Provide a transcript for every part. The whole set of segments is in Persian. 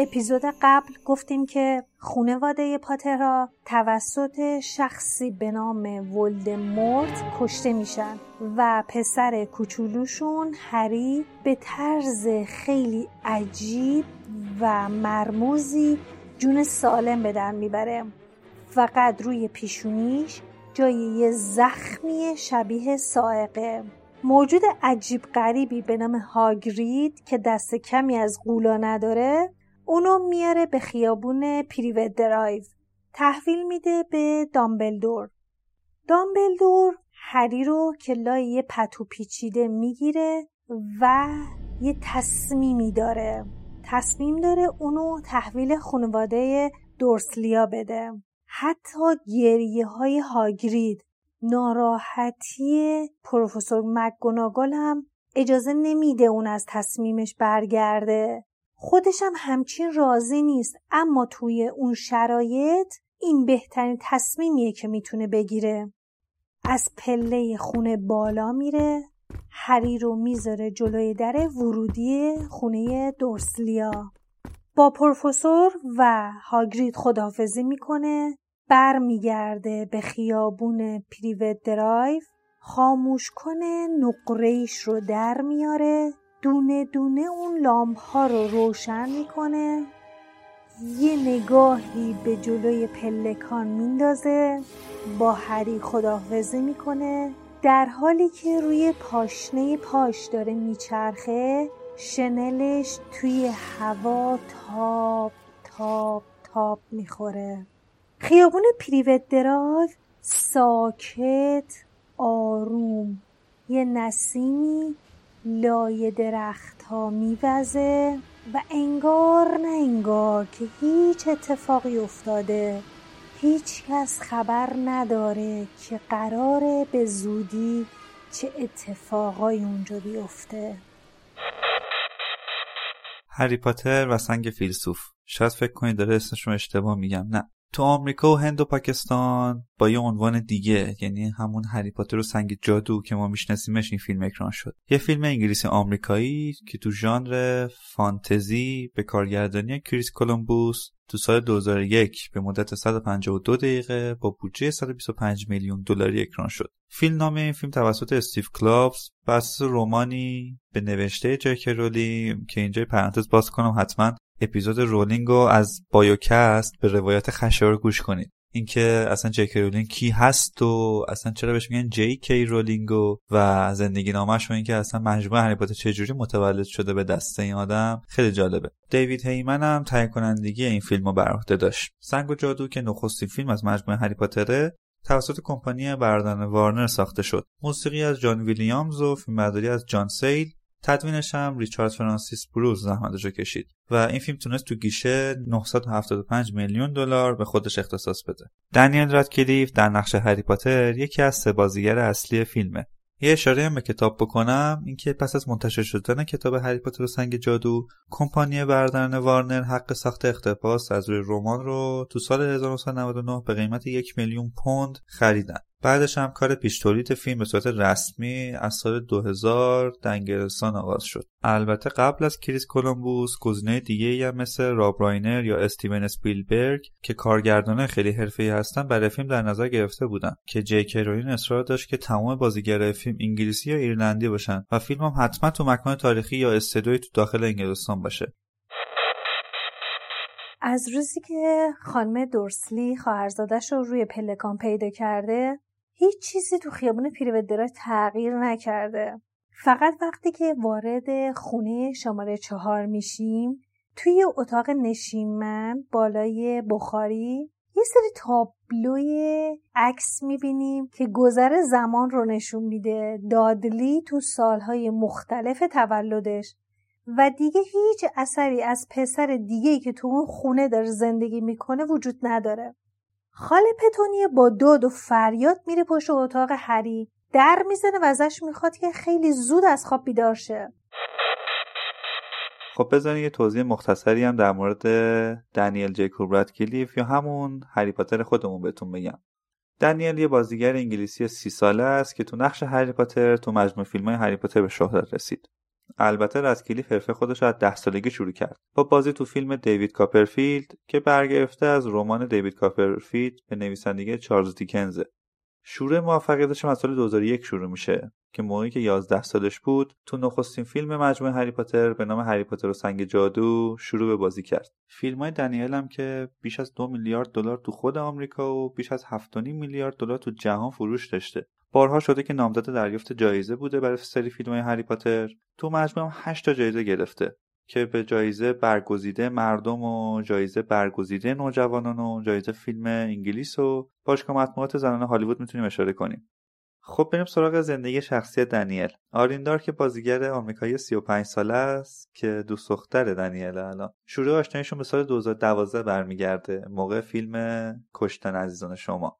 اپیزود قبل گفتیم که خونواده پاترها توسط شخصی به نام ولدمورت کشته میشن و پسر کوچولوشون هری به طرز خیلی عجیب و مرموزی جون سالم به در می‌بره. فقط روی پیشونیش جای یه زخمی شبیه سائقه. موجود عجیب غریبی به نام هاگرید که دست کمی از قولا نداره اونو میاره به خیابون پریوت درایو. تحویل میده به دامبلدور. دامبلدور هری رو که لای یه پتو پیچیده می‌گیره و یه تصمیمی داره. تصمیم داره اونو تحویل خانواده دورسلیا بده. حتی گریه های هاگرید ناراحتی پروفسور مکگوناگل هم اجازه نمیده اون از تصمیمش برگرده. خودش هم همچین راضی نیست. اما توی اون شرایط این بهترین تصمیمیه که می‌تونه بگیره. از پله خونه بالا میره هری رو می‌ذاره جلوی در ورودی خونه دورسلیا. با پروفسور و هاگرید خداحافظی می‌کنه برمیگرده به خیابون پریوت درایو خاموش کنه نقرهش رو در میاره. دونه دونه اون لامپ ها رو روشن می‌کنه. یه نگاهی به جلوی پلکان میندازه. با هری خداحافظی می‌کنه. در حالی که روی پاشنه پاش داره میچرخه شنلش توی هوا تاب تاب تاب می‌خوره. خیابون پریوت درایو ساکت آروم. یه نسیمی لای درخت ها میوزه و انگار نه انگار که هیچ اتفاقی افتاده. هیچ کس خبر نداره که قراره به زودی چه اتفاقای اونجا بیفته. هری پاتر و سنگ فیلسوف. شاید فکر کنید داره اسمش رو اشتباه میگم. نه. تو آمریکا و هند و پاکستان با یه عنوان دیگه یعنی همون هری پاتر و سنگ جادو که ما میشناسیمش این فیلم اکران شد یه فیلم انگلیسی آمریکایی که تو ژانر فانتزی به کارگردانی کریس کولومبوس تو سال 2001 به مدت 152 دقیقه با بودجه 125 میلیون دلاری اکران شد. فیلم نام این فیلم توسط استیو کلاوز بر اساس رمانی به نوشته جی کی رولینگ که اینجا پرانتز باز کنم حتما اپیزود رولینگ رو از بایوکست به روایت خشایار گوش کنید. اینکه اصلا جی کی رولینگ کی هست و اصلا چرا بهش میگن جی کی رولینگ و زندگی نامش و اینکه اصلا مجموعه هری پاتر چجوری متولد شده به دست این آدم خیلی جالبه. دیوید هیمن هم تهیه کنندگی این فیلم رو بر عهده داشت. سنگ و جادو که نخستین فیلم از مجموعه هری پاتره توسط کمپانی بردن وارنر ساخته شد. موسیقی از جان ویلیامز و فیلمبرداری از جان سیل تدوینش هم ریچارد فرانسیس بروز زحمتش رو کشید و این فیلم تونست تو گیشه 975 میلیون دلار به خودش اختصاص بده. دنیل رادکلیف در نقش هری پاتر یکی از سه بازیگر اصلی فیلمه. یه اشاره هم به کتاب بکنم اینکه پس از منتشر شدن کتاب هری پاتر و سنگ جادو کمپانی برادران وارنر حق ساخت اقتباس از روی رمان رو تو سال 1999 به قیمت یک میلیون پوند خریدن بعدش هم کار پیش تولید فیلم به صورت رسمی از سال 2000 در انگلستان آغاز شد. البته قبل از کریس کولومبوس گزینه دیگه هم مثل راب راینر یا استیون اسپیلبرگ که کارگردانه خیلی حرفه‌ای هستن برای فیلم در نظر گرفته بودن که جی کی رولینگ اصرار داشت که تمام بازیگر فیلم انگلیسی یا ایرلندی باشن و فیلم هم حتما تو مکان تاریخی یا استدیوی تو داخل انگلستان باشه. از روزی که خانم دورسلی خواهرزادش رو روی پلکان پیدا کرده هیچ چیزی تو خیابون پیرودرا تغییر نکرده. فقط وقتی که وارد خونه شماره چهار میشیم توی اتاق نشیمن بالای بخاری یه سری تابلوی عکس می‌بینیم که گذر زمان رو نشون میده. دادلی تو سالهای مختلف تولدش و دیگه هیچ اثری از پسر دیگه که تو اون خونه داره زندگی می‌کنه وجود نداره. خاله پتونیه با داد و فریاد میره پشت اتاق هری. در می‌زنه و ازش می‌خواد که خیلی زود از خواب بیدار شه. خب بذارین یه توضیح مختصری هم در مورد دنیل جیکوب کلیف یا همون هری پاتر خودمون بهتون بگم. دنیل یه بازیگر انگلیسی سی ساله است که تو نقش هری پاتر تو مجموع فیلم های هری پاتر به شهرت رسید. البته رادکلیف حرفه خودش از ده سالگی شروع کرد. با بازی تو فیلم دیوید کاپرفیلد که برگرفته از رمان دیوید کاپرفیلد به نویسندگی چارلز دیکنزه. شروع موفقیتش از سال 2001 شروع میشه که موقعی که 11 سالش بود تو نخستین فیلم مجموعه هری پاتر به نام هری پاتر و سنگ جادو شروع به بازی کرد. فیلم های دنیل هم که بیش از دو میلیارد دلار تو خود آمریکا و بیش از 7.5 میلیارد دلار تو جهان فروش داشته. بارها شده که نامزد دریافت جایزه بوده برای سری فیلم های هری پاتر. تو مجموع 8 تا جایزه گرفته که به جایزه برگزیده مردم و جایزه برگزیده نوجوانان و جایزه فیلم انگلیس و باشگاه مطبوعات زنان هالیوود می‌تونیم اشاره کنیم. خب بریم سراغ زندگی شخصی دنیل. آریندار که بازیگر آمریکایی 35 ساله است که دوست دختر دنیل الان. شروع آشناییشون به سال 2012 برمیگرده. موقع فیلم کشتن عزیزان شما.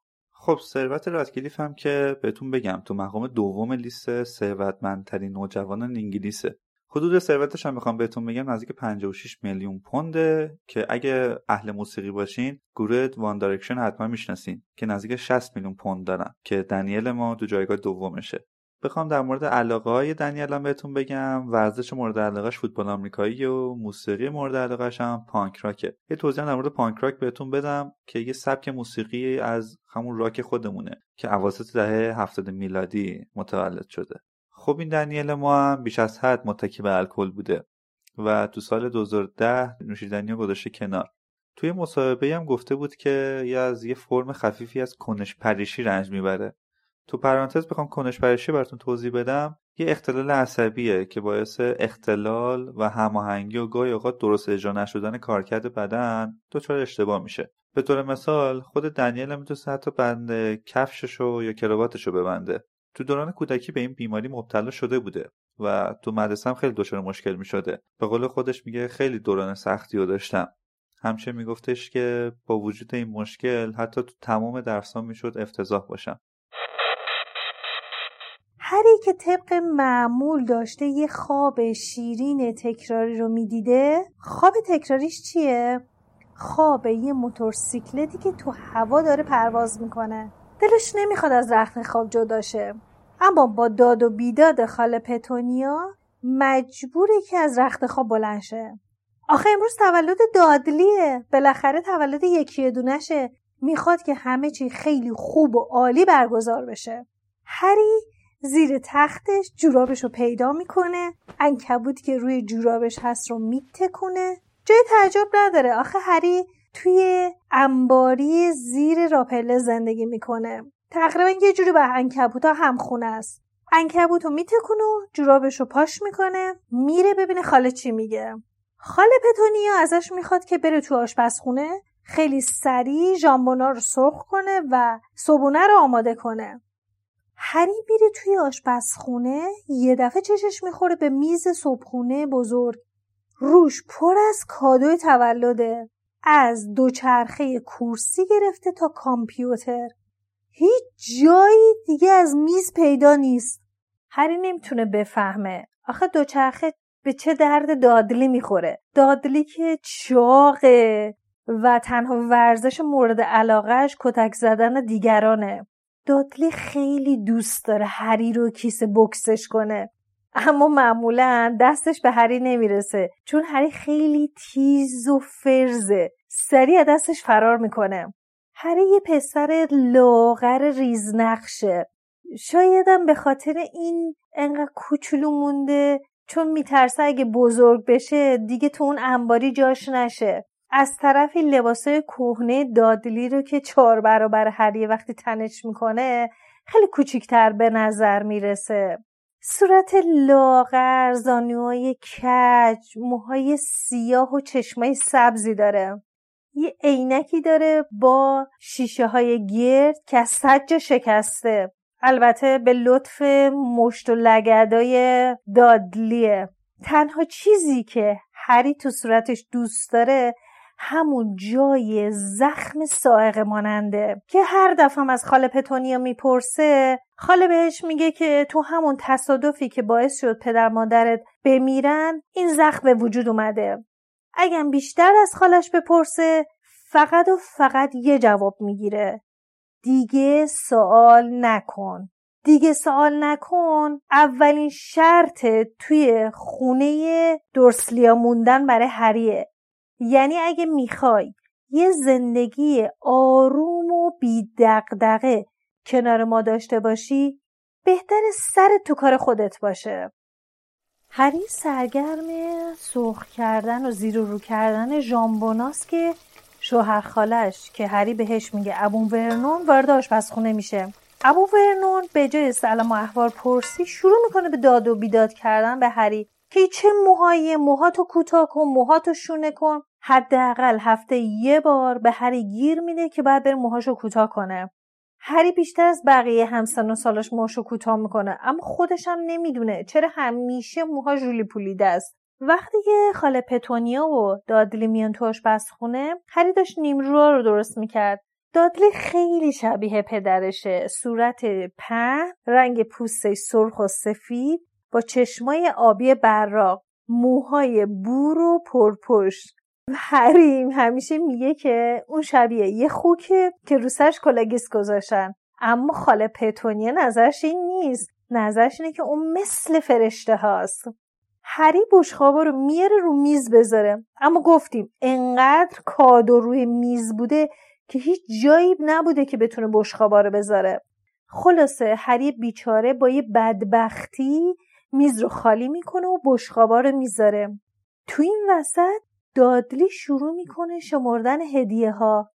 خب ثروت رادکلیف هم که بهتون بگم تو مقام دوم لیست ثروتمندترین نوجوانان انگلیسه. حدود ثروتش هم می‌خوام بهتون بگم نزدیک 56 میلیون پونده که اگه اهل موسیقی باشین گروه وان دایرکشن حتما می‌شناسین که نزدیک 60 میلیون پوند دارن که دنیل ما دو جایگاه دومشه. بخوام در مورد علاقه های دنیل هم بهتون بگم. ورزش مورد علاقهش فوتبال آمریکایی و موسیقی مورد علاقهش هم پانک راکه. یه توضیح در مورد پانک راک بهتون بدم که یه سبک موسیقی از همون راک خودمونه که اواسط دهه 70 میلادی متولد شده. خب این دنیل ما هم بیش از حد متکی به الکل بوده و تو سال 2010 نوشیدنی گذاشته کنار. توی مصاحبه هم گفته بود که یه از یه فرم خفیفی از کنش پریشی رنج می‌بره. تو پرانتز بخوام کنش پریشی براتون توضیح بدم یه اختلال عصبیه که باعث اختلال و هماهنگی و گاهی اوقات درست اجرا نشدن کارکرد بدن دچار اشتباه میشه. به طور مثال خود دنیل هم می‌تونست حتی بند کفششو یا کراواتشو ببنده. تو دوران کودکی به این بیماری مبتلا شده بوده و تو مدرسه هم خیلی دچار مشکل می‌شده. به قول خودش میگه خیلی دوران سختی رو داشتم. همچنین میگفتش که با وجود این مشکل حتی تو تمام درسام می‌شد افتضاح باشم. هری که طبق معمول داشته یه خواب شیرین تکراری رو می‌دیده خواب تکراریش چیه؟ خواب یه موتورسیکلتی که تو هوا داره پرواز می‌کنه. دلش نمی‌خواد از رخت خواب جداشه اما با داد و بیداد خاله پتونیا مجبوره که از رخت خواب بلند شه. آخه امروز تولد دادلیه. بالاخره تولد یکی دونشه می‌خواد که همه چی خیلی خوب و عالی برگزار بشه. هری زیر تختش جورابش رو پیدا می‌کنه. انکبوتی که روی جورابش هست رو میتکونه. جای تعجب نداره. آخه هری توی انباری زیر راپله زندگی می‌کنه. تقریبا یه جوری به انکبوتا هم خونه است. انکبوت رو میتکونه و جورابش رو پاش می‌کنه. میره ببینه خاله چی میگه. خاله پتونیا ازش می‌خواد که بره تو آشپزخونه. خیلی سریع ژامبونا رو سرخ کنه و صبونه رو آماده کنه. هری میره توی آشپزخونه یه دفعه چشش می‌خوره به میز صبحونه بزرگ. روش پر از کادوی تولده از دوچرخه کورسی گرفته تا کامپیوتر. هیچ جایی دیگه از میز پیدا نیست. هری نمی‌تونه بفهمه. آخه دوچرخه به چه درد دادلی می‌خوره. دادلی که چاقه و تنها ورزش مورد علاقهش کتک زدن دیگرانه. دادلی خیلی دوست داره هری رو کیسه بکسش کنه. اما معمولا دستش به هری نمی‌رسه چون هری خیلی تیز و فرزه. سریع دستش فرار می‌کنه. هری یه پسر لاغر ریزنقشه. شایدم به خاطر این انقدر کوچولو مونده چون میترسه اگه بزرگ بشه دیگه تو اون انباری جاش نشه. از طرفی لباسای کهنه دادلی رو که چهار برابر هریه وقتی تنش می‌کنه خیلی کوچیکتر به نظر می‌رسه. صورت لاغر زانوهای کج موهای سیاه و چشمای سبزی داره. یه عینکی داره با شیشه های گرد که از سج شکسته. البته به لطف مشت و لگدای دادلیه. تنها چیزی که هری تو صورتش دوست داره همون جای زخم سائق ماننده که هر دفعه از خاله پتونیا می‌پرسه خاله بهش میگه که تو همون تصادفی که باعث شد پدر مادرت بمیرن این زخم به وجود اومده. اگه بیشتر از خالش بپرسه فقط و فقط یه جواب می‌گیره. دیگه سوال نکن. دیگه سوال نکن. اولین شرط توی خونه درسلیا موندن برای هریه. یعنی اگه می‌خوای یه زندگی آروم و بی دقدقه کنار ما داشته باشی بهتر سر تو کار خودت باشه. هری سرگرم سرخ کردن و زیر و رو کردن ژامبوناست که شوهر خالش که هری بهش میگه ابون ورنون وارد آشپزخونه میشه. ابو ورنون به جای سلام و احوال پرسی شروع می‌کنه به داد و بیداد کردن به هری که چه موهایی موهاتو کوتاه کن موهاتو شونه کن. حداقل هفته یه بار به هری گیر میده که باید بره موهاشو کوتاه کنه. هری بیشتر از بقیه همسن و سالش موهاشو کوتاه می‌کنه اما خودش هم نمی‌دونه چرا همیشه موها ژولی پولیده است. وقتی که خاله پتونیا و دادلی میان تو آشپزخونه هری داشت نیمرو رو درست می‌کرد. دادلی خیلی شبیه پدرشه. صورت پهن رنگ پوست سرخ و سفید با چشمای آبی براق موهای بور و پرپشت. هری هم همیشه میگه که اون شبیه یه خوکه که رو سرش کلاه‌گیس گذاشتن. اما خاله پتونیا نظرش این نیست. نظرش اینه که اون مثل فرشته هاست. هری بشقابا رو میاره رو میز بذاره. اما گفتیم انقدر کادو روی میز بوده که هیچ جایی نبوده که بتونه بشخابا رو بذاره. خلاصه هری بیچاره با یه بدبختی میز رو خالی می‌کنه و بشخابا رو می‌ذاره. تو این وسط دادلی شروع می‌کنه شمردن هدیه ها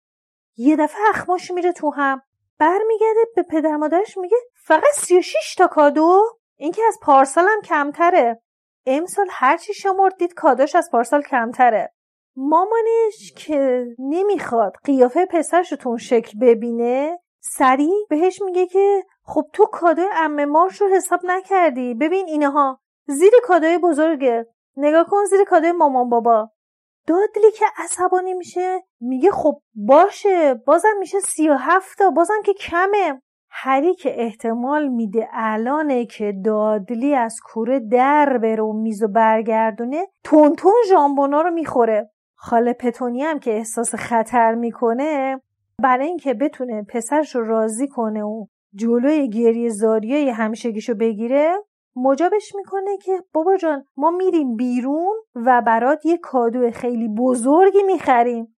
یه دفعه اخماش میره تو هم برمیگرده به پدر مادرش میگه فقط 36 تا کادو؟ این که از پارسال هم کمتره. امسال هرچی شمرد دید کاداش از پارسال کمتره. مامانش که نمی‌خواد قیافه پسرش رو تو اون شکل ببینه سریع بهش میگه که خب تو کادوی امه مارش رو حساب نکردی؟ ببین اینها زیر کادوی بزرگه. نگاه کن زیر کادوی مامان بابا. دادلی که عصبانی میشه. میگه خب باشه بازم میشه سی و هفتا بازم که کمه. هری که احتمال میده الانه که دادلی از کوره در بره و میز و برگردونه. تونتون ژامبونا رو می‌خوره. خاله پتونی هم که احساس خطر می‌کنه برای اینکه بتونه پسرش رو راضی کنه و جلوی گریه زاریای همیشگیشو بگیره مجابش می‌کنه که بابا جان ما میریم بیرون و برات یه کادو خیلی بزرگی می‌خریم.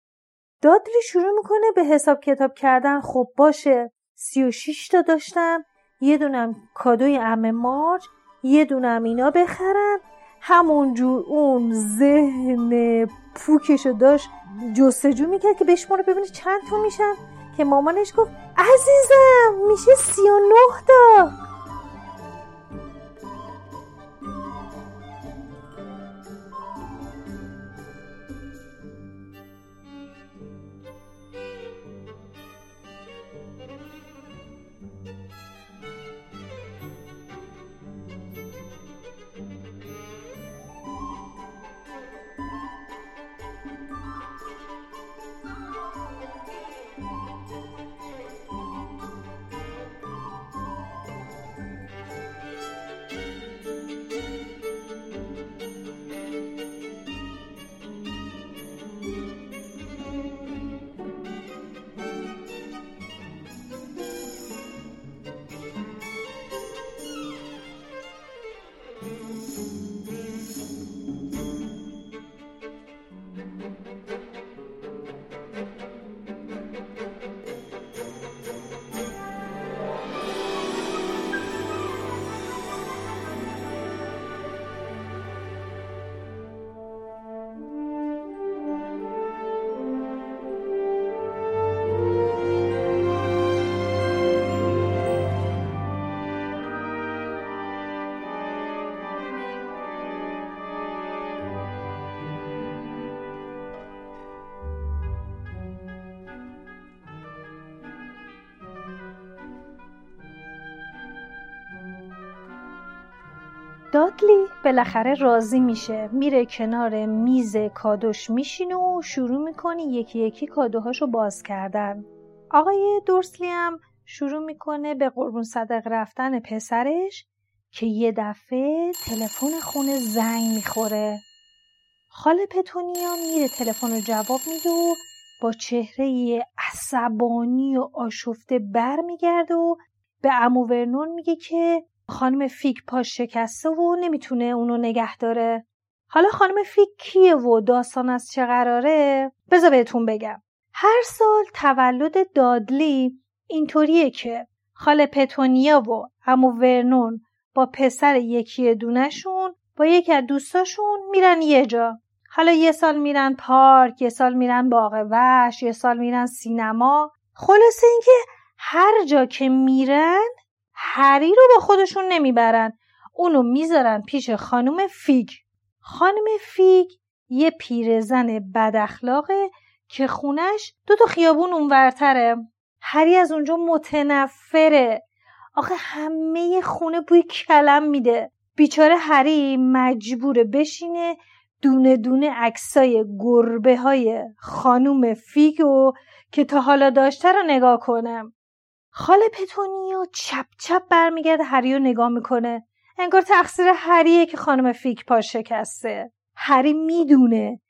دادلی شروع می‌کنه به حساب کتاب کردن. خب باشه. سی و شیش تا داشتم. یه دونم کادوی ام مارج. یه دونم اینا بخرم. همونجور اون ذهن پوکشو داشت جستجو می‌کرد که بشماره ببینه چند تا میشن. که مامانش گفت عزیزم میشه سی و نه تا دادلی بالاخره راضی میشه. میره کنار میز کادوش میشینه و شروع می‌کنه یکی یکی کادوهاشو باز کردن. آقای دورسلی هم شروع می‌کنه به قربون صدق رفتن پسرش که یه دفعه تلفن خونه زنگ می‌خوره. خاله پتونیا میره تلفن رو جواب میده و با چهره عصبانی و آشفته برمیگرده و به امو ورنون میگه که خانم فیک پاش شکسته و نمی‌تونه اونو نگه داره. حالا خانم فیک کیه و داستان از چه قراره؟ بذار بهتون بگم. هر سال تولد دادلی اینطوریه که خاله پتونیا و امو ورنون با پسر یکی دونشون با یکی از دوستاشون میرن یه جا. حالا یه سال میرن پارک یه سال میرن باغ وحش یه سال میرن سینما. خلاصه اینکه هر جا که میرن هری رو با خودشون نمی‌برن. اونو می‌ذارن پیش خانم فیگ. خانم فیگ یه پیرزن بد اخلاقه که خونش دو تا خیابون اونورتره. هری از اونجا متنفره. آخه همه خونه بوی کلم میده. بیچاره هری مجبوره بشینه دونه دونه عکسای گربه های خانوم فیگو که تا حالا داشته رو نگاه کنم. خاله پتونیو چپ چپ برمیگرده هری رو نگاه می‌کنه. انگار تقصیر هریه که خانم فیک پا شکسته. هری می‌دونه.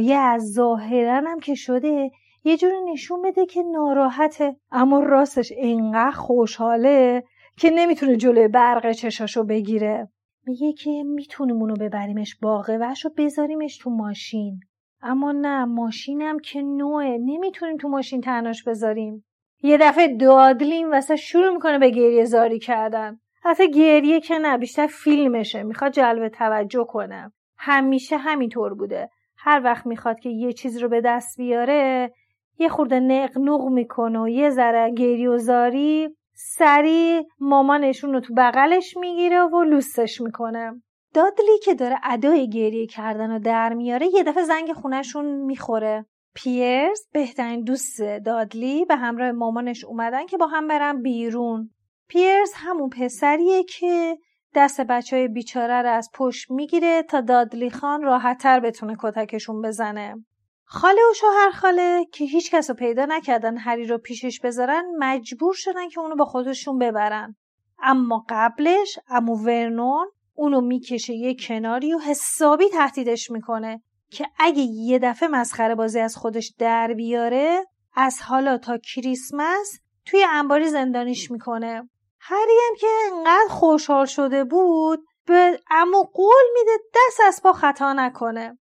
یه از ظاهرا هم که شده یه جوری نشون بده که ناراحته. اما راستش انقدر خوشحاله که نمی‌تونه جلوی برق چشاشو بگیره. میگه که می‌تونیم اونو ببریمش باغه وش و بذاریمش تو ماشین. اما نه ماشینم که نوعه. نمی‌تونیم تو ماشین تناش بذاریم. یه دفعه دادلیم واسه شروع می‌کنه به گریه زاری کردن. حتی گریه که نه بیشتر فیلمشه. می‌خواد جلب توجه کنه. همیشه همینطور بوده. هر وقت می‌خواد که یه چیز رو به دست بیاره یه خورده نقنق می‌کنه و یه ذره گریه و زاری سریع مامانشون رو تو بغلش می‌گیره و لوستش می‌کنه. دادلی که داره ادای گریه کردن و در میاره یه دفعه زنگ خونهشون می‌خوره. پیرز بهترین دوست دادلی به همراه مامانش اومدن که با هم برن بیرون. پیرز همون پسریه که دست بچه های بیچاره رو از پشت می‌گیره تا دادلی خان راحتتر بتونه کتکشون بزنه. خاله و شوهر خاله که هیچ کس رو پیدا نکردن هری رو پیشش بذارن مجبور شدن که اونو با خودشون ببرن. اما قبلش امو ورنون اونو می‌کشه یه کناری و حسابی تهدیدش می‌کنه. که اگه یه دفعه مسخره بازی از خودش در بیاره از حالا تا کریسمس توی انباری زندانیش می‌کنه. هری هم که انقدر خوشحال شده بود به امو قول میده دست از پا خطا نکنه.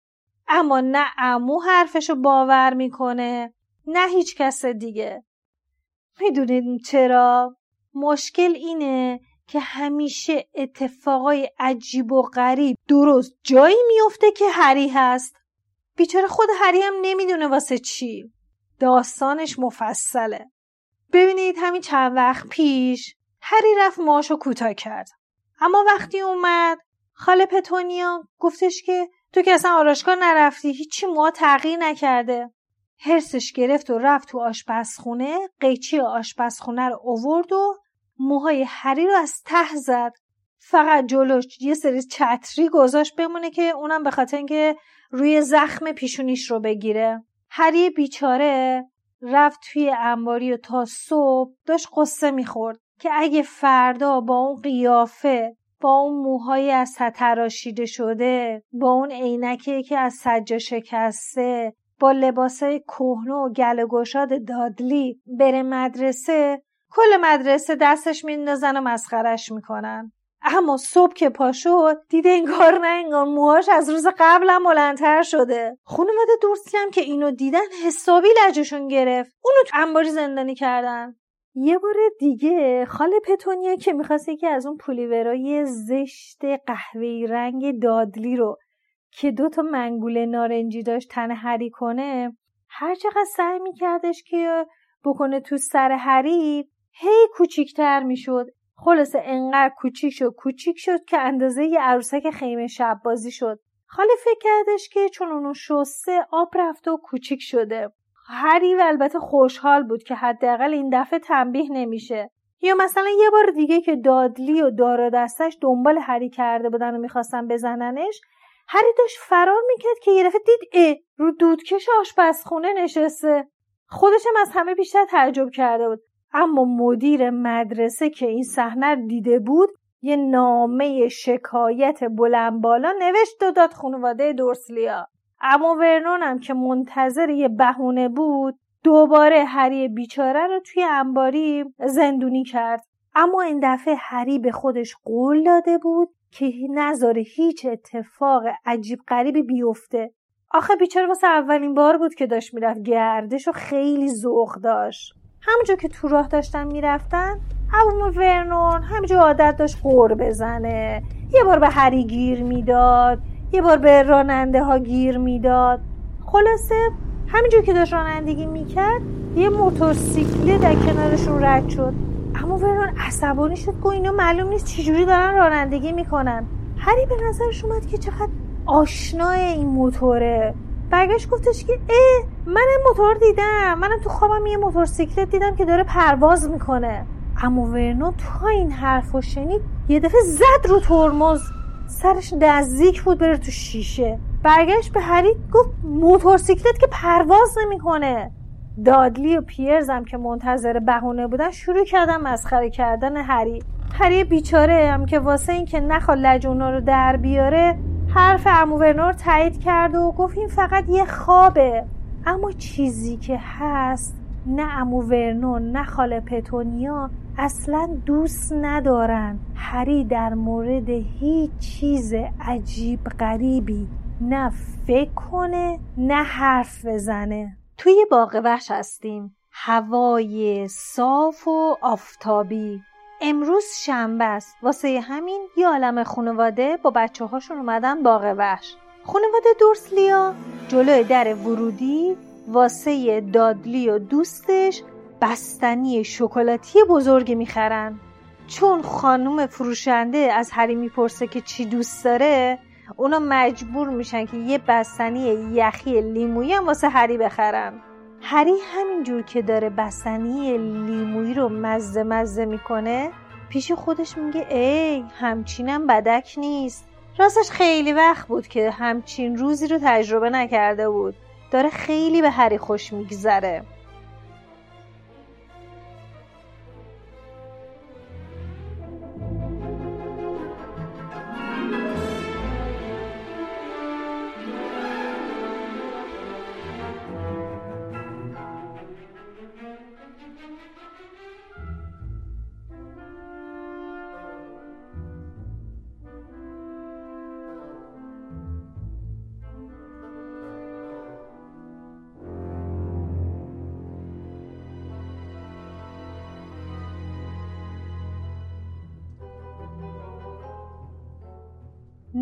اما نه امو حرفشو باور می‌کنه نه هیچ کس دیگه. می‌دونید چرا؟ مشکل اینه که همیشه اتفاقای عجیب و غریب درست جایی میفته که هری هست. بیچاره خود هری هم نمی‌دونه واسه چی. داستانش مفصله. ببینید همین چند وقت پیش هری رفت ماشو کوتاه کرد. اما وقتی اومد خاله پتونیا گفتش که تو که اصلا آراشگاه نرفتی هیچی موها تغییر نکرده. هرسش گرفت و رفت تو آشپزخونه قیچی آشپزخونه رو اوورد و موهای هری رو از ته زد. فقط جلوش یه سری چتری گذاشت بمونه که اونم به خاطر اینکه روی زخم پیشونیش رو بگیره. هری بیچاره رفت توی انباری و تا صبح داشت قصه می‌خورد که اگه فردا با اون قیافه با اون موهای از تراشیده شده با اون عینکی که از سجا شکسته با لباسای کهنه و گل گشاد دادلی بره مدرسه کل مدرسه دستش میندازن و مسخرش می‌کنن. اما صبح که پا شد دیده انگار نه انگار موهاش از روز قبلم بلندتر شده. خانواده دورسی هم که اینو دیدن حسابی لجشون گرفت. اونو تو انباری زندانی کردن. یه بار دیگه خاله پتونیا که می‌خواست که از اون پولیورای زشت قهوه‌ای رنگ دادلی رو که دو تا منگول نارنجی داشت تن هری کنه هر چقدر سعی میکردش که بکنه تو سر هری هی کوچیکتر می‌شد. خلاصه انقدر کوچیک شد کوچیک شد که اندازه یه عروسک خیمه شب بازی شد. خاله فکر کردش که چون اونو شسته آب رفته و کوچیک شده. هری و البته خوشحال بود که حداقل این دفعه تنبیه نمیشه. یا مثلا یه بار دیگه که دادلی و دارا دستش دنبال هری کرده بودن و می‌خواستن بزننش هری داشت فرار می‌کرد که یه دفعه دید اه رو دودکش آشپزخونه نشسته. خودشم از همه بیشتر تعجب کرده بود. اما مدیر مدرسه که این صحنه دیده بود یه نامه شکایت بلند بالا نوشت و داد خانواده دورسلیا. اما ورنون هم که منتظر یه بهونه بود دوباره هری بیچاره رو توی انباری زندونی کرد. اما این دفعه هری به خودش قول داده بود که نذاره هیچ اتفاق عجیب غریبی بیفته. آخه بیچاره واسه اولین بار بود که داشت می‌رفت گردش و خیلی ذوق داشت. همونجا که تو راه داشتن می‌رفتن ابوم ورنون همینجا عادت داشت قور بزنه. یه بار به هری گیر می‌داد یه بار به راننده ها گیر می‌داد. خلاصه همینجور که داشت رانندگی می‌کرد یه موتورسیکله در کنارشون رد شد. اما ورنون عصبانی شد گفت اینا معلوم نیست چجوری دارن رانندگی می‌کنن. هری به نظرش اومد که چقدر آشنای این موتوره. برگشت گفتش که اه منم موتور دیدم. منم تو خوابم یه موتورسیکلت دیدم که داره پرواز می‌کنه. اما ورنو تا این حرف شنید یه دفعه زد رو ترمز. سرش نزدیک بود بره تو شیشه. برگشت به هری گفت موتورسیکلت که پرواز نمی‌کنه. دادلی و پیرزم که منتظر بهونه بودن شروع کردن مسخره کردن هری هری بیچاره هم که واسه این که نخواد لجونا رو در بیاره حرف امو ورنور تایید کرد و گفت این فقط یه خوابه. اما چیزی که هست نه امو ورنون نه خاله پتونیا اصلا دوست ندارن. هری در مورد هیچ چیز عجیب غریبی نه فکر کنه نه حرف بزنه. توی باغ وحش هستیم. هوای صاف و آفتابی. امروز شنبه است. واسه همین یه عالم خانواده با بچه هاشون اومدن باغ وحش. خانواده دورسلیا جلوی در ورودی واسه دادلی و دوستش بستنی شکلاتی بزرگی می‌خرن. چون خانم فروشنده از هری می‌پرسه که چی دوست داره اونا مجبور میشن که یه بستنی یخی لیمویی هم واسه هری بخرن. هری همینجور که داره بستنی لیمویی رو مزه مزه می‌کنه پیش خودش میگه ای همچینم بدک نیست. راستش خیلی وقت بود که همچین روزی رو تجربه نکرده بود. داره خیلی به هری خوش میگذره.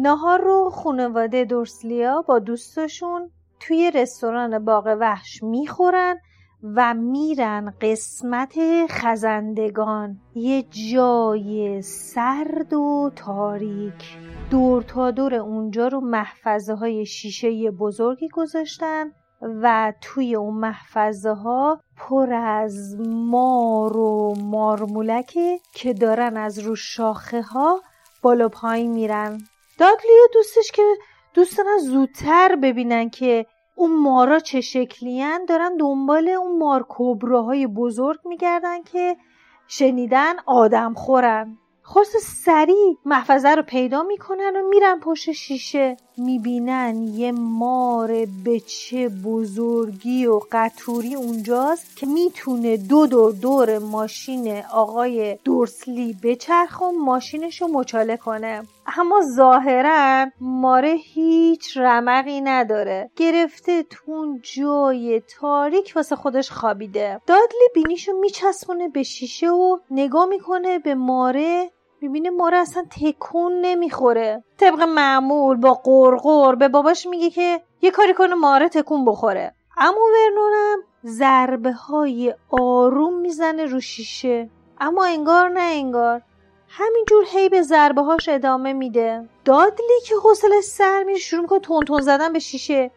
نهار رو خانواده دورسلیا با دوستاشون توی رستوران باغ وحش می‌خورن و میرن قسمت خزندگان. یه جای سرد و تاریک. دور تا دور اونجا رو محفظه های شیشه بزرگی گذاشتن و توی اون محفظه ها پر از مار و مارمولکه که دارن از رو شاخه ها بالا پایین میرن. دادلی و دوستش که دوست دارن زودتر ببینن که اون مارا چه شکلیان دارن دنبال اون مار کبراهای بزرگ میگردن که شنیدن آدم خورن. خلاص سریع محفظه رو پیدا می‌کنن و میرن پشت شیشه. می‌بینن یه مار به چه بزرگی و قطوری اونجاست که می‌تونه دو دور دور ماشین آقای دورسلی بچرخ و ماشینش رو مچاله کنه. اما ظاهرا ماره هیچ رمقی نداره. گرفته تون جای تاریک واسه خودش خوابیده. دادلی بینیشو میچسبونه به شیشه و نگاه می‌کنه به ماره. می‌بینه ماره اصلا تکون نمی‌خوره. طبق معمول با قرقر به باباش میگه که یه کاری کنه ماره تکون بخوره. اما ورنونم ضربه های آروم می‌زنه رو شیشه. اما انگار نه انگار. همینجور هی به ضربه هاش ادامه میده. دادلی که حوصله سر میره شروع می‌کنه تون زدن به شیشه.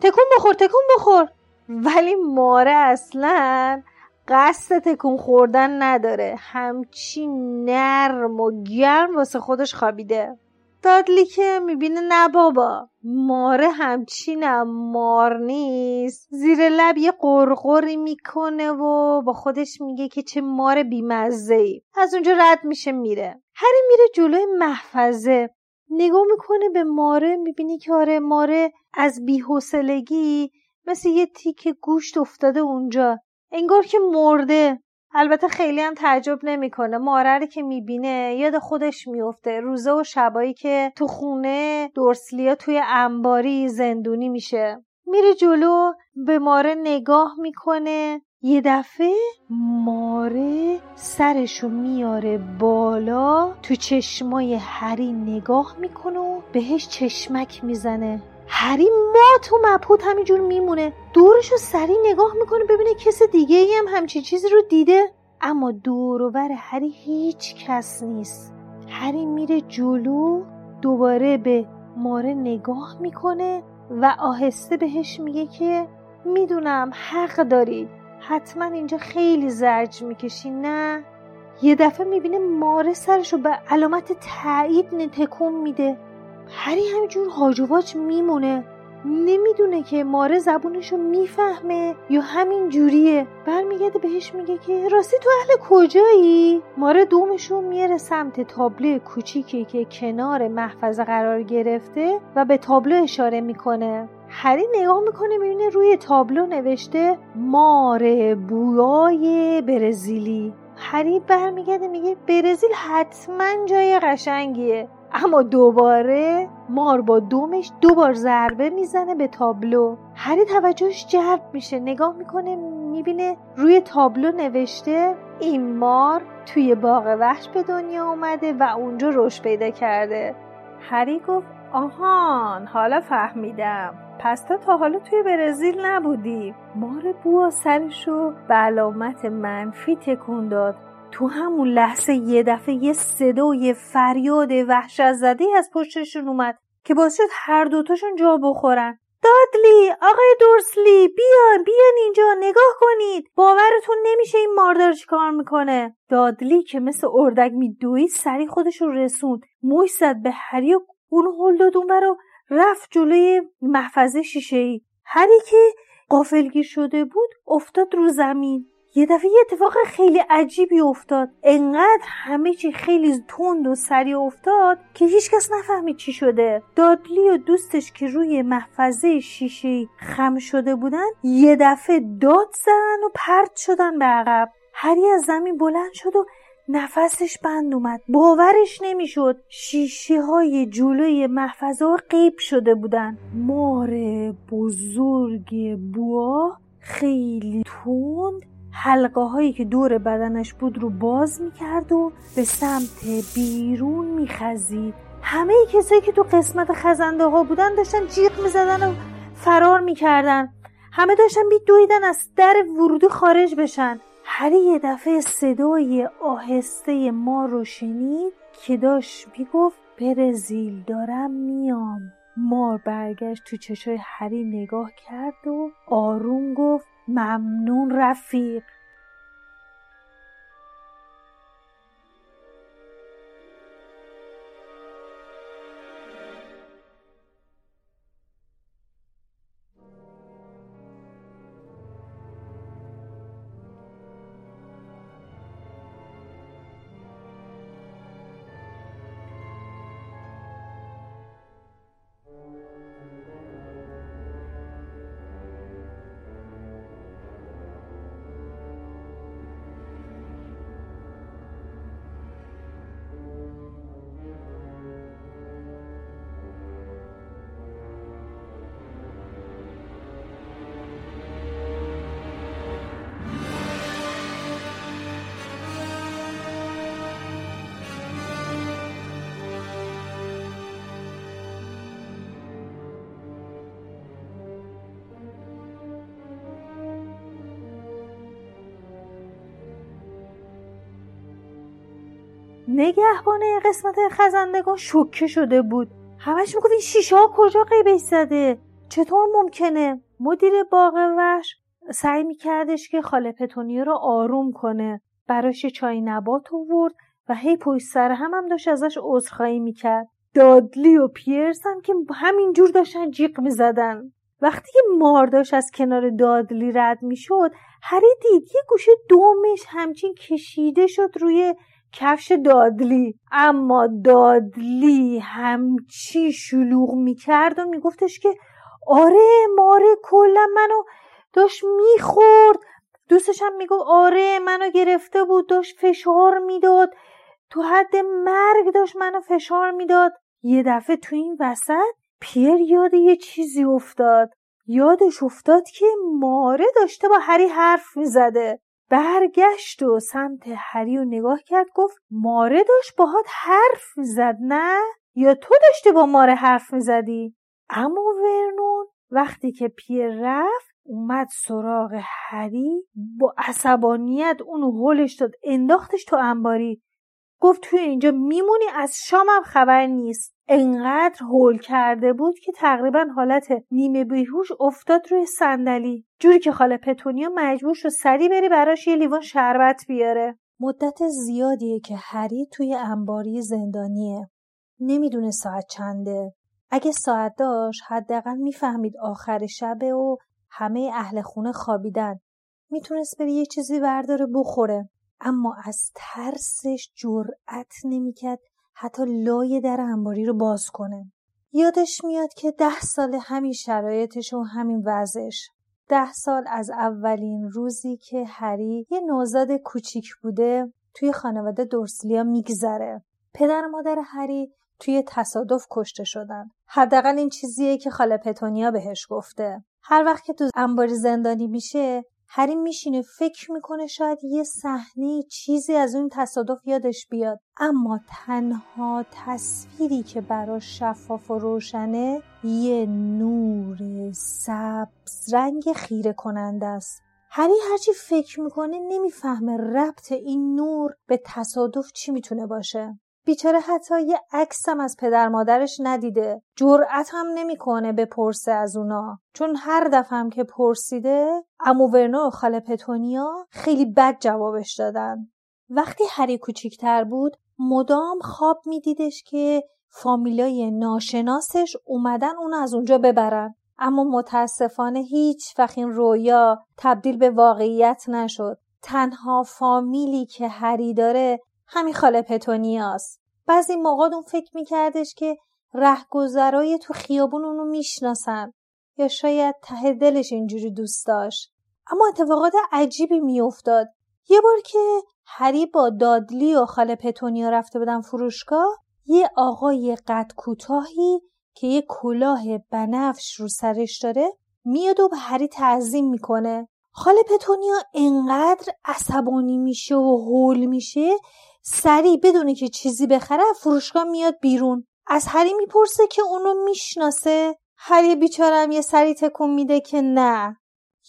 تکون بخور تکون بخور. ولی ماره اصلا قصد تکون خوردن نداره. همچی نرم و گرم واسه خودش خوابیده. دادلی که می‌بینه نه بابا. ماره همچینم مار نیست. زیر لب یه قرقری می‌کنه و با خودش میگه که چه مار بیمزه ای از اونجا رد میشه میره. هری میره جلوی محفظه. نگاه می‌کنه به ماره می‌بینی که آره ماره از بیحسلگی مثل یه تیک گوشت افتاده اونجا. انگار که مرده. البته خیلی هم تعجب نمی‌کنه. ماره که می‌بینه یاد خودش میفته روزه و شبایی که تو خونه دورسلیا توی انباری زندونی میشه. میره جلو به ماره نگاه می‌کنه. یه دفعه ماره سرشو میاره بالا تو چشمای هری نگاه می‌کنه و بهش چشمک می‌زنه. هری مات و مبهوت همینجور میمونه. دورش رو سریع نگاه می‌کنه ببینه کس دیگه ای هم همچی چیزی رو دیده. اما دوروبر هری هیچ کس نیست. هری میره جلو دوباره به ماره نگاه می‌کنه و آهسته بهش میگه که می‌دونم حق داری. حتما اینجا خیلی زرج می‌کشی نه؟ یه دفعه می‌بینه ماره سرشو به علامت تایید تکون میده. هری همینجور هاج میمونه. نمی‌دونه که ماره زبونشو می‌فهمه یا همین جوریه. برمیگرده بهش میگه که راستی تو اهل کجایی؟ ماره دومشو میاره سمت تابلو کوچیکی که کنار محفظه قرار گرفته و به تابلو اشاره می‌کنه. هری نگاه می‌کنه می‌بینه روی تابلو نوشته ماره بویای برزیلی. هری برمیگرده میگه برزیل حتما جای قشنگیه. اما دوباره مار با دومش دو بار ضربه می‌زنه به تابلو. هری توجهش جلب میشه نگاه می‌کنه می‌بینه روی تابلو نوشته این مار توی باغ وحش به دنیا اومده و اونجا رشد پیدا کرده. هری گفت آهان حالا فهمیدم. پس تو تا حالا توی برزیل نبودی. مار بوا سرشو به علامت منفی تکون داد. تو همون لحظه یه دفعه یه صدا و یه فریاد وحشت زده از پشتشون اومد که باعث شد هر دوتاشون جا بخورن. دادلی آقای دورسلی بیان بیان اینجا نگاه کنید. باورتون نمیشه این ماردار کار می‌کنه. دادلی که مثل اردک میدوید سری خودش رو رسوند. موش زد به هری و اون هل داد اون رو رفت جلوی محفظه شیشه ای هری که قافلگیر شده بود افتاد رو زمین. یه دفعه یه اتفاق خیلی عجیبی افتاد. انقدر همه چی خیلی تند و سریع افتاد که هیچکس نفهمید چی شده. دادلی و دوستش که روی محفظه شیشه خم شده بودن یه دفعه داد زدن و پرت شدن به عقب. هری از زمین بلند شد و نفسش بند اومد. باورش نمی‌شد شیشه های جلوی محفظه ها قیب شده بودن. مار بزرگ بوا خیلی تند حلقه هایی که دور بدنش بود رو باز می‌کرد و به سمت بیرون میخزید. همه کسایی که تو قسمت خزنده ها بودن داشتن جیغ می‌زدن و فرار می‌کردن. همه داشتن دویدن از در ورودی خارج بشن. هری یه دفعه صدای آهسته ما رو شنید که داشت می‌گفت برزیل دارم میام. مار برگشت تو چشای هری نگاه کرد و آروم گفت ممنون رفیق. نگهبان قسمت خزندگان شوکه شده بود. همش می‌گفت این شیشه ها کجا قیبش زده؟ چطور ممکنه؟ مدیر باغ وحش سعی میکردش که خاله پتونیا رو آروم کنه. براش چای نبات آورد و هی پشت سر هم هم داشت ازش عذرخواهی می‌کرد. دادلی و پیرس هم که همینجور داشتن جیغ می‌زدن. وقتی که مار داشت از کنار دادلی رد می‌شد هری دید یه گوشه دومش همچین کشیده شد روی کفش دادلی. اما دادلی همچی شلوغ می‌کرد و میگفتش که آره ماره کلا منو داشت می‌خورد. دوستش هم می‌گفت آره منو گرفته بود داشت فشار می‌داد. تو حد مرگ داشت منو فشار می‌داد. یه دفعه تو این وسط پیر یاد یه چیزی افتاد. یادش افتاد که ماره داشته با هری حرف می‌زده. برگشت و سمت هری و نگاه کرد گفت ماره داشت باهات حرف می‌زد نه؟ یا تو داشتی با ماره حرف می‌زدی؟ اما ورنون وقتی که پیر رفت اومد سراغ هری با عصبانیت اونو هلش داد انداختش تو انباری. گفت توی اینجا میمونی از شامم خبر نیست. انقدر هول کرده بود که تقریبا حالت نیمه بیهوش افتاد روی صندلی. جوری که خاله پتونیا مجبور شد سری بری براش یه لیوان شربت بیاره. مدت زیادیه که هری توی انباری زندانیه. نمی‌دونه ساعت چنده. اگه ساعت داشت حداقل می‌فهمید آخر شبه و همه اهل خونه خوابیدن. می‌تونست بری یه چیزی برداره بخوره. اما از ترسش جرأت نمی‌کرد حتی لای در انباری رو باز کنه. یادش میاد که ده سال همین شرایطش و همین وضعش. ده سال از اولین روزی که هری یه نوزاد کوچیک بوده توی خانواده دورسلیا میگذره. پدر مادر هری توی تصادف کشته شدن. حداقل این چیزیه که خاله پتونیا بهش گفته. هر وقت که تو انباری زندانی میشه هری میشینه فکر می‌کنه شاید یه صحنه چیزی از اون تصادف یادش بیاد. اما تنها تصویری که براش شفاف و روشنه یه نور سبز رنگ خیره کننده است. هری هرچی فکر می‌کنه نمی‌فهمه ربط این نور به تصادف چی می‌تونه باشه. بیچاره حتی یه عکسم از پدر مادرش ندیده. جرأت هم نمی‌کنه بپرسه از اونا. چون هر دفعه که پرسیده امو ورنو و خاله پتونیا خیلی بد جوابش دادن. وقتی هری کوچیکتر بود مدام خواب میدیدش که فامیلای ناشناسش اومدن اونو از اونجا ببرن. اما متاسفانه هیچ وقت این رویا تبدیل به واقعیت نشد. تنها فامیلی که هری داره همین خاله پتونیاست بعضی موقع اون فکر میکردش که رهگذرای تو خیابون اونو می‌شناسن یا شاید ته دلش اینجوری دوست داشت. اما اتفاقات عجیبی میافتاد. یه بار که هری با دادلی و خاله پتونیا رفته بودن فروشگاه یه آقای قد کوتاهی که یه کلاه بنفش رو سرش داره میاد و به هری تعظیم می‌کنه. خاله پتونیا انقدر عصبانی میشه و هول میشه سریع بدونه که چیزی بخره فروشگاه میاد بیرون. از هری می‌پرسه که اونو می‌شناسه. هری بیچارم یه سری تکون میده که نه.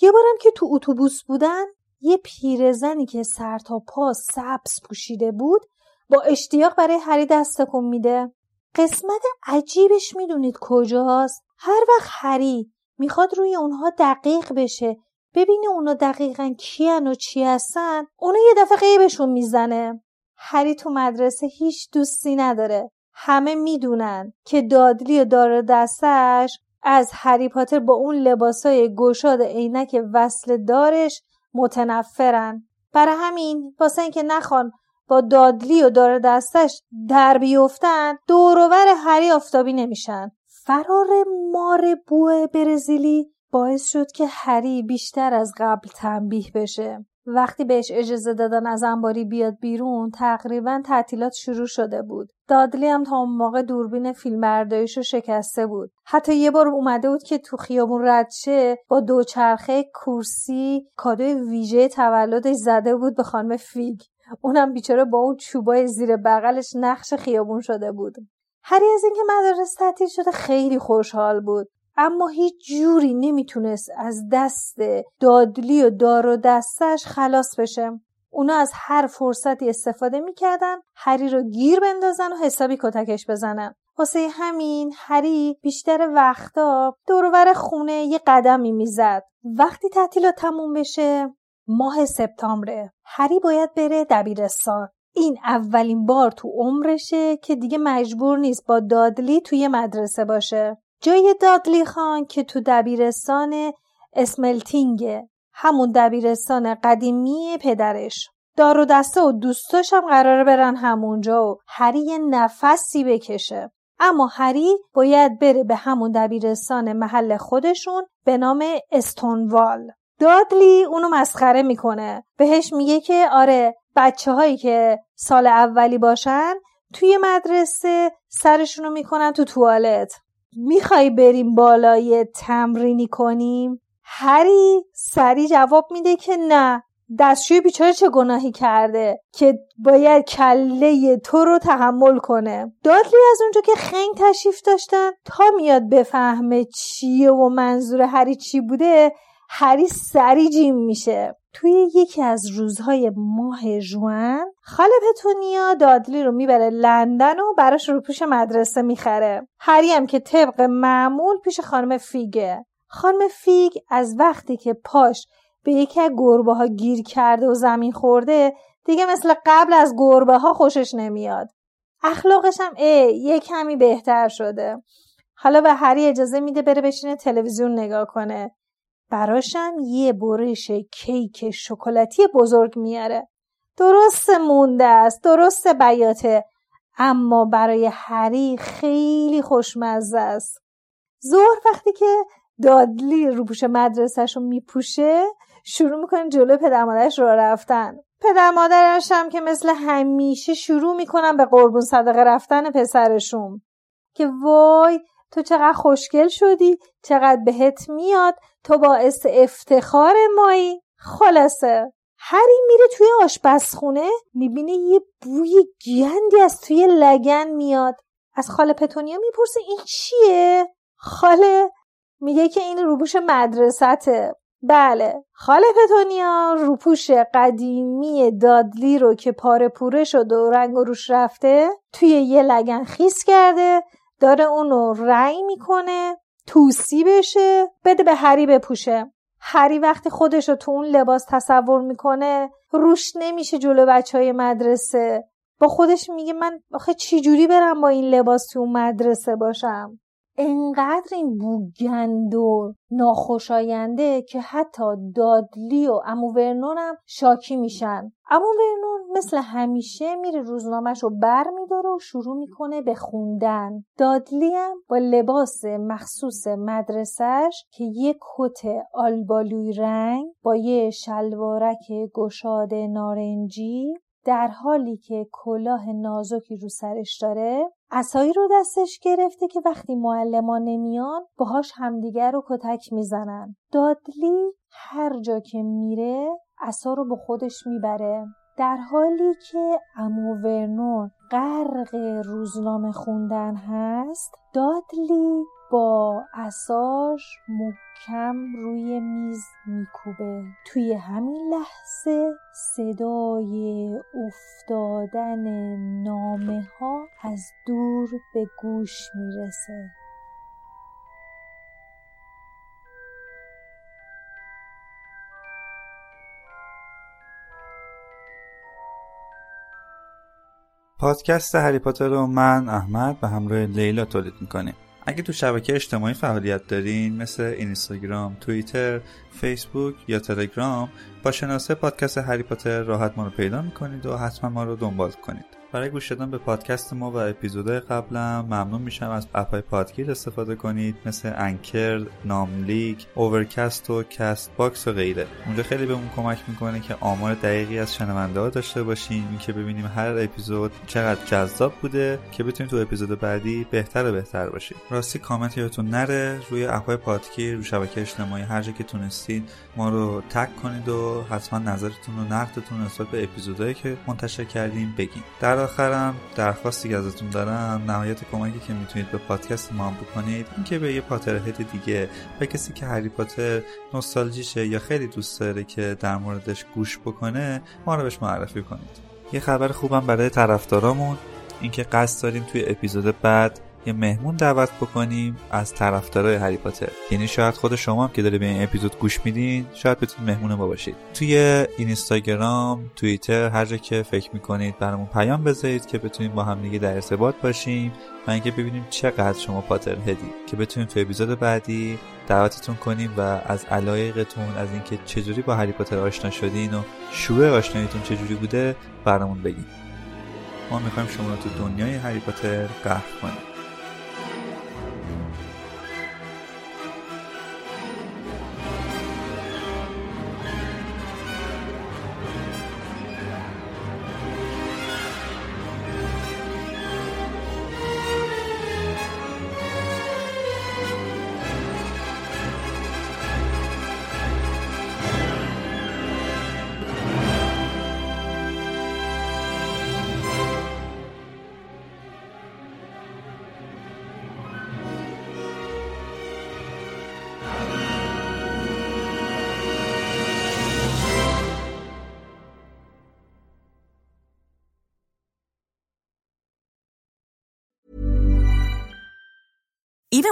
یه بارم که تو اتوبوس بودن یه پیرزنی که سر تا پا سبز پوشیده بود با اشتیاق برای هری دست تکون میده. قسمت عجیبش می‌دونید کجاست؟ هر وقت هری می‌خواد روی اونها دقیق بشه ببینه اونا دقیقا کیان و چی هستن اونا یه دفعه غیبشون می‌زنه. هری تو مدرسه هیچ دوستی نداره. همه می‌دونن که دادلی و دار دستش از هری پاتر با اون لباسای گشاد عینک وصل دارش متنفرن. برای همین واسه اینکه نخوان با دادلی و دار دستش در بیفتن دوروور هری آفتابی نمیشن. فرار مار بوه برزیلی باعث شد که هری بیشتر از قبل تنبیه بشه. وقتی بهش اجازه دادن از انباری بیاد بیرون تقریبا تعطیلات شروع شده بود. دادلی هم تا اون موقع دوربین فیلمبرداریش رو شکسته بود. حتی یه بار اومده بود که تو خیابون رد شه با دوچرخه کورسی کادوی ویژه تولدش زده بود به خانم فیگ. اونم بیچاره با اون چوبای زیر بغلش نقش خیابون شده بود. هری از اینکه مدارس تعطیل شده خیلی خوشحال بود. اما هیچ جوری نمی‌تونست از دست دادلی و دار و دستش خلاص بشه. اونا از هر فرصتی استفاده می‌کردن هری رو گیر بندازن و حسابی کتکش بزنن. واسه همین هری بیشتر وقتا دورور خونه یه قدمی می‌زد. وقتی تعطیلات تموم بشه ماه سپتامبره. هری باید بره دبیرستان. این اولین بار تو عمرشه که دیگه مجبور نیست با دادلی توی مدرسه باشه. جای دادلی خان که تو دبیرستان اسملتینگه همون دبیرستان قدیمی پدرش. دار و دسته و دوستاش هم قراره برن همونجا و هری یه نفسی بکشه. اما هری باید بره به همون دبیرستان محل خودشون به نام استونوال. دادلی اونو مسخره می‌کنه. بهش میگه که آره بچه هایی که سال اولی باشن توی مدرسه سرشونو می‌کنن تو توالت. می‌خوای بریم بالای تمرینی کنیم؟ هری سری جواب میده که نه. دستشوی بیچاره چه گناهی کرده که باید کله تو رو تحمل کنه. دادلی از اونجا که خنگ تشریف داشتن تا میاد بفهمه چیه و منظور هری چی بوده هری سری جیم میشه. توی یکی از روزهای ماه جوان خاله پتونیا دادلی رو می‌بره لندن و براش رو پیش مدرسه می‌خره. هری هم که طبق معمول پیش خانم فیگه. خانم فیگ از وقتی که پاش به یکی گربه ها گیر کرده و زمین خورده دیگه مثل قبل از گربه ها خوشش نمیاد. اخلاقش هم ای یه کمی بهتر شده. حالا به هری اجازه میده بره بشینه تلویزیون نگاه کنه. براشم یه برش کیک شکلاتی بزرگ میاره. درست مونده است درست بیاته اما برای هری خیلی خوشمزه است. ظهر وقتی که دادلی روپوش مدرسهش رو میپوشه شروع می‌کنه جلو پدر مادرش رو رفتن. پدر مادرش هم که مثل همیشه شروع می‌کنن به قربون صدقه رفتن پسرشون. که وای تو چقدر خوشگل شدی چقدر بهت میاد تو باعث افتخار مایی. خلاصه. هری میره توی آشپزخونه می‌بینه یه بوی گندی از توی لگن میاد. از خاله پتونیا می‌پرسه این چیه؟ خاله میگه که این روپوش مدرسته. بله خاله پتونیا روپوش قدیمی دادلی رو که پاره پوره شده و رنگ و روش رفته توی یه لگن خیس کرده داره اونو رنگ می‌کنه. توسی بشه بده به هری بپوشه. هری وقتی خودش رو تو اون لباس تصور می‌کنه روش نمیشه جلو بچه های مدرسه. با خودش میگه من آخه چجوری برم با این لباس تو مدرسه باشم؟ انقدر این بوگند و ناخوشاینده که حتی دادلی و امو ورنون هم شاکی میشن. امو ورنون مثل همیشه میره روزنامهش رو بر میداره و شروع می‌کنه به خوندن. دادلی هم با لباس مخصوص مدرسهش که یه کت آلبالوی رنگ با یه شلوارک گشاد نارنجی در حالی که کلاه نازکی رو سرش داره اسایی رو دستش گرفته که وقتی معلمان نمیان باهاش همدیگر رو کتک می‌زنن. دادلی هر جا که میره اسا رو به خودش می‌بره. در حالی که امو ورنون غرق روزنامه خوندن هست؟ دادلی با اساش محکم روی میز میکوبه. توی همین لحظه صدای افتادن نامه ها از دور به گوش می‌رسه. پادکست هری پاتر رو من احمد به همراه لیلا تولید می‌کنیم. اگه تو شبکه اجتماعی فعالیت دارین مثل اینستاگرام، توییتر، فیسبوک یا تلگرام با شناسه پادکست هری پاتر راحت ما رو پیدا می‌کنید و حتما ما رو دنبال کنید. برای گوش دادن به پادکست ما و اپیزودهای قبلم ممنون میشم از اپهای پادگیر استفاده کنید مثل انکر، ناملیک، اوورکست و کست باکس و غیره. اونجا خیلی بهمون کمک می‌کنه که آمار دقیقی از شنونده ها داشته باشیم که ببینیم هر اپیزود چقدر جذاب بوده که بتونیم تو اپیزود بعدی بهتر و بهتر باشیم راستی کامنت یادتون نره روی اپهای پادگیر رو شبکه اجتماعی هر جا که تونستید ما رو تک کنید و حتما نظرتون و نقدتون نسبت به اپیزودهایی که منتشر کردیم بگین. در آخرم درخواستی که ازتون دارم. نهایت کمکی که می‌تونید به پادکست ما بکنید اینکه به یه پاترهد دیگه به کسی که هری پاتر نوستالژیشه یا خیلی دوست داره که در موردش گوش بکنه ما رو بهش معرفی کنید. یه خبر خوبم برای طرفدارامون اینکه قصد داریم توی اپیزود بعد یه مهمون دعوت بکنیم از طرفدارای هری پاتر. یعنی شاید خود شما هم که داره به این اپیزود گوش میدین شاید بتونید مهمون ما باشید. توی اینستاگرام توییتر هر جا که فکر می‌کنید برامون پیام بذارید که بتونیم با هم دیگه در ارتباط باشیم و اینکه ببینیم چقدر شما پاتر هدی. که بتونیم تو اپیزود بعدی دعوتتون کنیم و از علایقتون از اینکه چجوری با هری پاتر آشنا شدین و شروع آشناییتون چجوری بوده برامون بگین. ما می‌خوایم شما رو تو دنیای هری پاتر غرق کنیم.